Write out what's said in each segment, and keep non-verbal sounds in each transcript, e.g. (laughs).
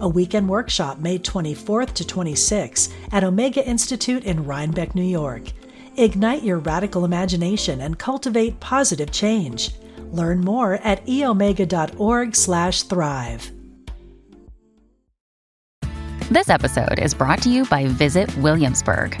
a weekend workshop May 24th to 26th at Omega Institute in Rhinebeck, New York. Ignite your radical imagination and cultivate positive change. Learn more at eomega.org/thrive. This episode is brought to you by Visit Williamsburg.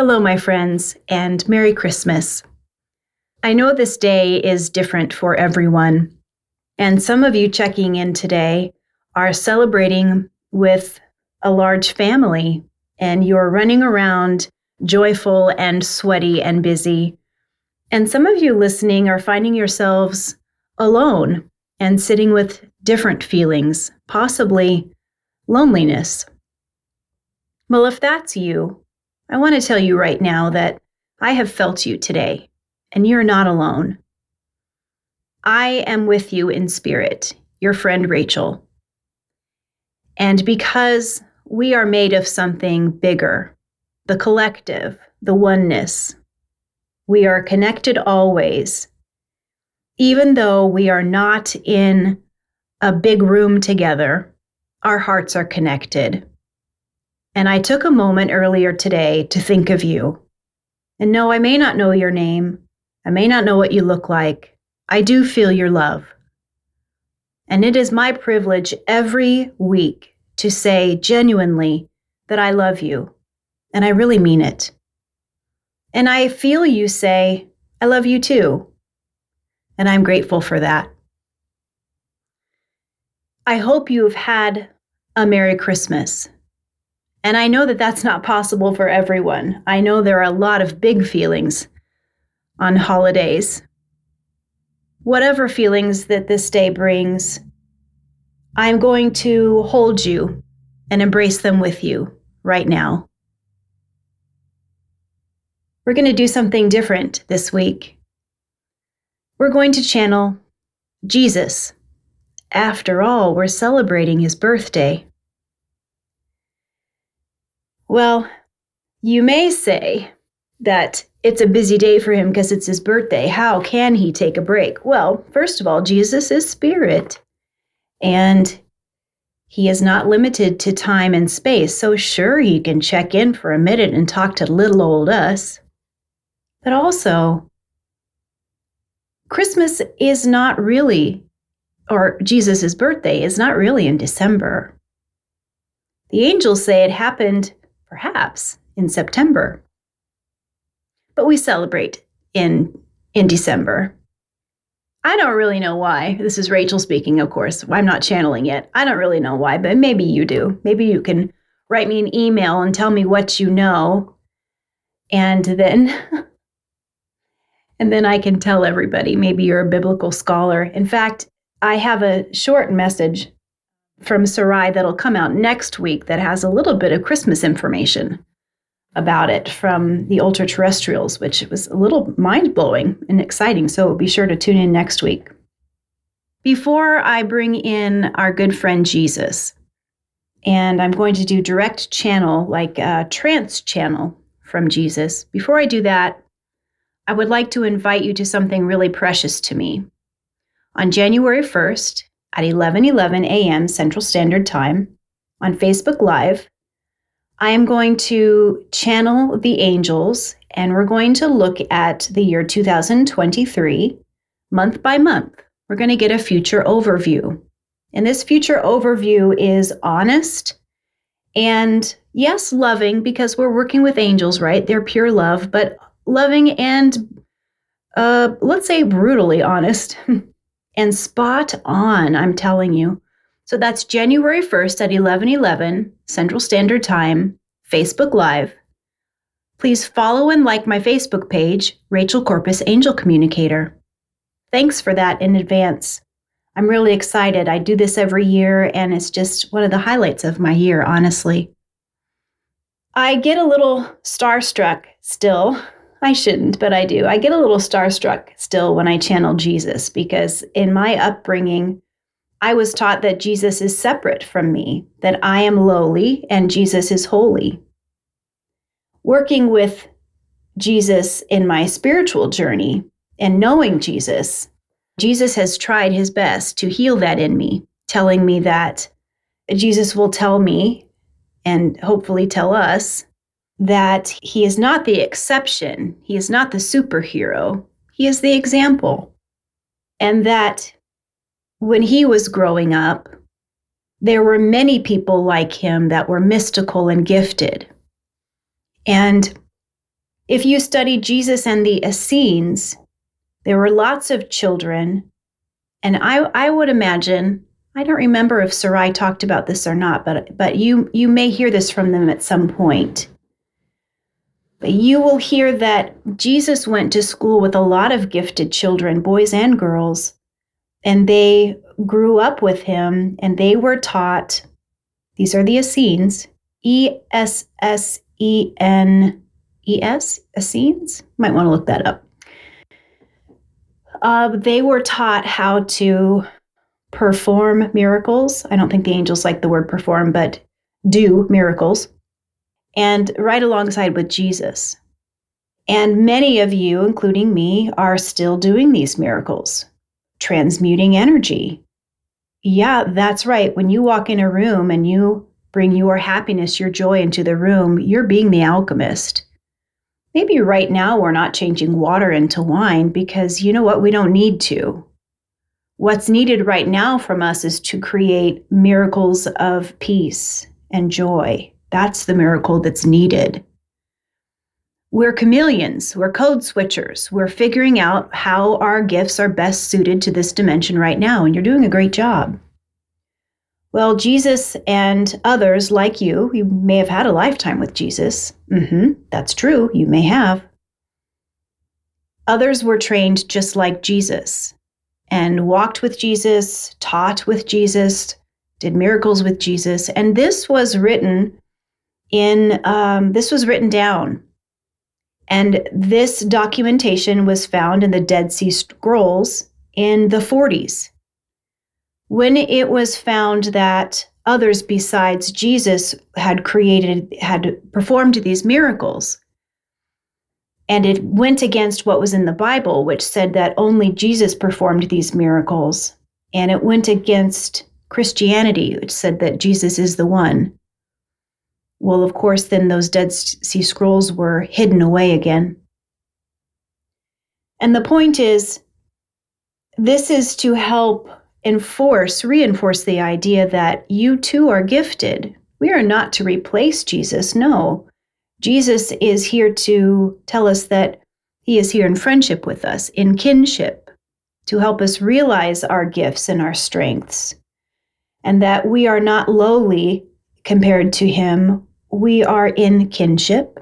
Hello, my friends, and Merry Christmas. I know this day is different for everyone, and some of you checking in today are celebrating with a large family, and you're running around joyful and sweaty and busy. And some of you listening are finding yourselves alone and sitting with different feelings, possibly loneliness. Well, if that's you, I want to tell you right now that I have felt you today, and you're not alone. I am with you in spirit, your friend Rachel. And because we are made of something bigger, the collective, the oneness, we are connected always. Even though we are not in a big room together, our hearts are connected. And I took a moment earlier today to think of you. And no, I may not know your name. I may not know what you look like. I do feel your love. And it is my privilege every week to say genuinely that I love you. And I really mean it. And I feel you say, I love you too. And I'm grateful for that. I hope you've had a Merry Christmas and I know that that's not possible for everyone. I know there are a lot of big feelings on holidays. Whatever feelings that this day brings, I'm going to hold you and embrace them with you right now. We're going to do something different this week. We're going to channel Jesus. After all, we're celebrating his birthday. Well, you may say that it's a busy day for him because it's his birthday. How can he take a break? Well, first of all, Jesus is spirit, and he is not limited to time and space. So, sure, he can check in for a minute and talk to little old us. But also, Christmas is not really, or Jesus' birthday is not really in December. The angels say it happened perhaps in September. But we celebrate in in December. I don't really know why. This is Rachel speaking, of course. I'm not channeling it. I don't really know why, but maybe you do. Maybe you can write me an email and tell me what you know. And then (laughs) and then I can tell everybody. Maybe you're a biblical scholar. In fact, I have a short message from Sarai that'll come out next week that has a little bit of Christmas information about it from the ultra terrestrials, which was a little mind blowing and exciting. So be sure to tune in next week. Before I bring in our good friend Jesus, and I'm going to do direct channel, like a trance channel from Jesus. Before I do that, I would like to invite you to something really precious to me. On January 1st, at 11:11 a.m. Central Standard Time on Facebook Live. I am going to channel the angels and we're going to look at the year 2023 month by month. We're going to get a future overview. And this future overview is honest and, yes, loving because we're working with angels, right? They're pure love, but loving and, uh, let's say, brutally honest (laughs) and spot on, I'm telling you. So that's January 1st at 11:11 Central Standard Time, Facebook Live. Please follow and like my Facebook page, Rachel Corpus Angel Communicator. Thanks for that in advance. I'm really excited. I do this every year, and it's just one of the highlights of my year, honestly. I get a little starstruck still. I shouldn't, but I do. I get a little starstruck still when I channel Jesus because in my upbringing, I was taught that Jesus is separate from me, that I am lowly and Jesus is holy. Working with Jesus in my spiritual journey and knowing Jesus, Jesus has tried his best to heal that in me, telling me that Jesus will tell me and hopefully tell us that he is not the exception, he is not the superhero, he is the example. And that when he was growing up, there were many people like him that were mystical and gifted. And if you study Jesus and the Essenes, there were lots of children. And I, I would imagine, I don't remember if Sarai talked about this or not, but, but you, you may hear this from them at some point. You will hear that Jesus went to school with a lot of gifted children, boys and girls and they grew up with him and they were taught these are the Essenes, E S S E N E S, Essenes. Might want to look that up. Uh, they were taught how to perform miracles. I don't think the angels like the word perform, but do miracles. And right alongside with Jesus. And many of you, including me, are still doing these miracles transmuting energy. Yeah, that's right. When you walk in a room and you bring your happiness, your joy into the room, you're being the alchemist. Maybe right now we're not changing water into wine because you know what? We don't need to. What's needed right now from us is to create miracles of peace and joy. That's the miracle that's needed. We're chameleons, we're code switchers. We're figuring out how our gifts are best suited to this dimension right now, and you're doing a great job. Well, Jesus and others like you, you may have had a lifetime with Jesus. Mm-hmm, that's true, you may have. Others were trained just like Jesus and walked with Jesus, taught with Jesus, did miracles with Jesus. And this was written in, um, this was written down and this documentation was found in the Dead Sea Scrolls in the 40s. When it was found that others besides Jesus had created, had performed these miracles, and it went against what was in the Bible, which said that only Jesus performed these miracles. And it went against Christianity, which said that Jesus is the one. Well, of course, then those Dead Sea Scrolls were hidden away again. And the point is, this is to help enforce, reinforce the idea that you too are gifted. We are not to replace Jesus, no. Jesus is here to tell us that he is here in friendship with us, in kinship, to help us realize our gifts and our strengths, and that we are not lowly compared to him we are in kinship.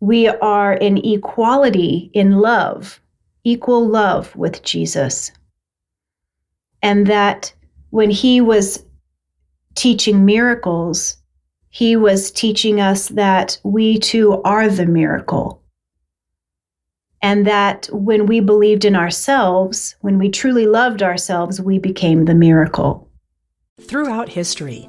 We are in equality in love, equal love with Jesus. And that when he was teaching miracles, he was teaching us that we too are the miracle. And that when we believed in ourselves, when we truly loved ourselves, we became the miracle. Throughout history,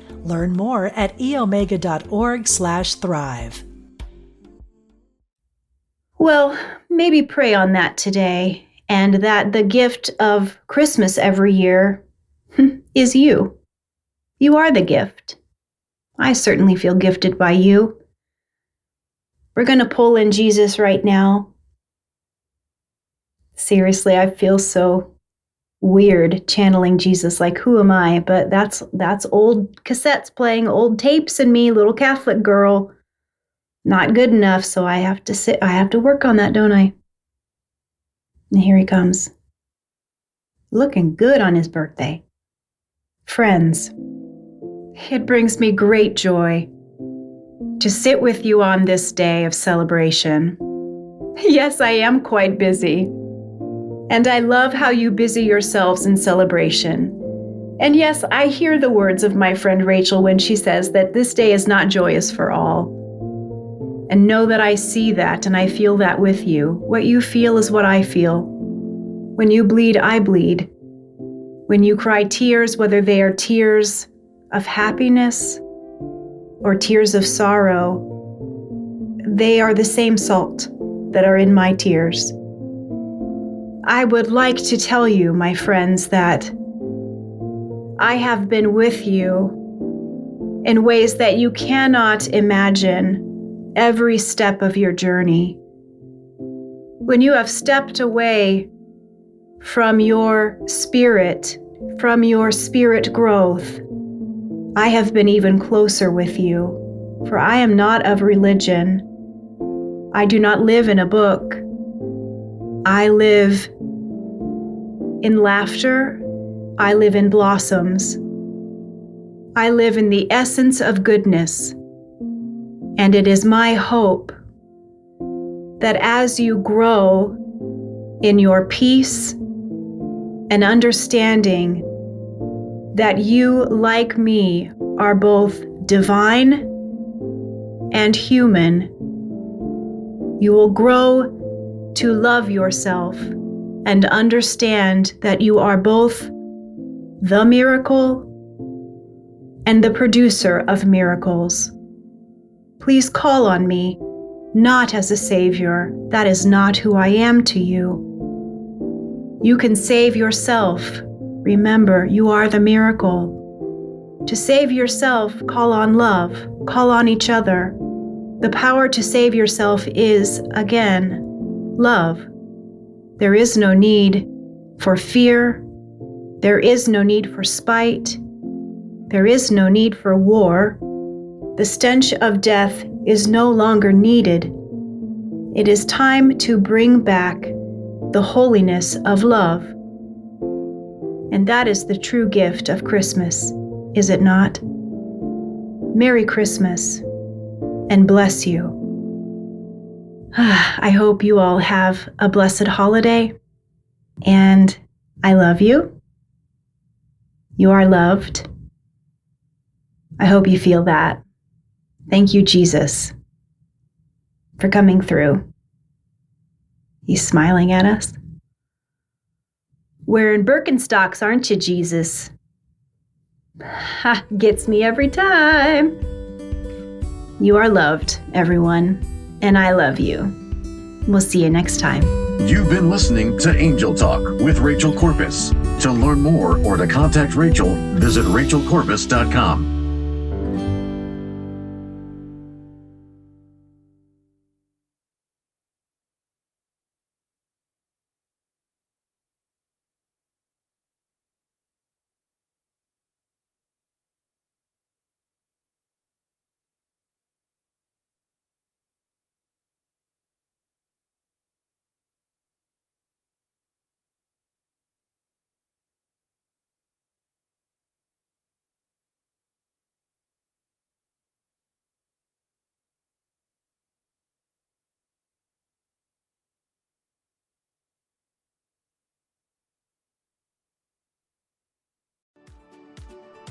Learn more at eomega.org/thrive. Well, maybe pray on that today, and that the gift of Christmas every year hmm, is you. You are the gift. I certainly feel gifted by you. We're going to pull in Jesus right now. Seriously, I feel so weird channeling Jesus like who am I? But that's that's old cassettes playing, old tapes and me, little Catholic girl. Not good enough, so I have to sit I have to work on that, don't I? And here he comes. Looking good on his birthday. Friends, it brings me great joy to sit with you on this day of celebration. (laughs) Yes, I am quite busy. And I love how you busy yourselves in celebration. And yes, I hear the words of my friend Rachel when she says that this day is not joyous for all. And know that I see that and I feel that with you. What you feel is what I feel. When you bleed, I bleed. When you cry tears, whether they are tears of happiness or tears of sorrow, they are the same salt that are in my tears. I would like to tell you, my friends, that I have been with you in ways that you cannot imagine every step of your journey. When you have stepped away from your spirit, from your spirit growth, I have been even closer with you, for I am not of religion. I do not live in a book. I live in laughter. I live in blossoms. I live in the essence of goodness. And it is my hope that as you grow in your peace and understanding that you, like me, are both divine and human, you will grow to love yourself and understand that you are both the miracle and the producer of miracles. Please call on me, not as a savior. That is not who I am to you. You can save yourself. Remember, you are the miracle. To save yourself, call on love, call on each other. The power to save yourself is, again, love. There is no need for fear. There is no need for spite. There is no need for war. The stench of death is no longer needed. It is time to bring back the holiness of love. And that is the true gift of Christmas, is it not? Merry Christmas and bless you. (sighs) I hope you all have a blessed holiday. And I love you. You are loved. I hope you feel that. Thank you, Jesus, for coming through. He's smiling at us. Wearing Birkenstocks, aren't you, Jesus? Ha, (sighs) gets me every time. You are loved, everyone and I love you. We'll see you next time. You've been listening to Angel Talk with Rachel Corpus. To learn more or to contact Rachel, visit rachelcorpus.com.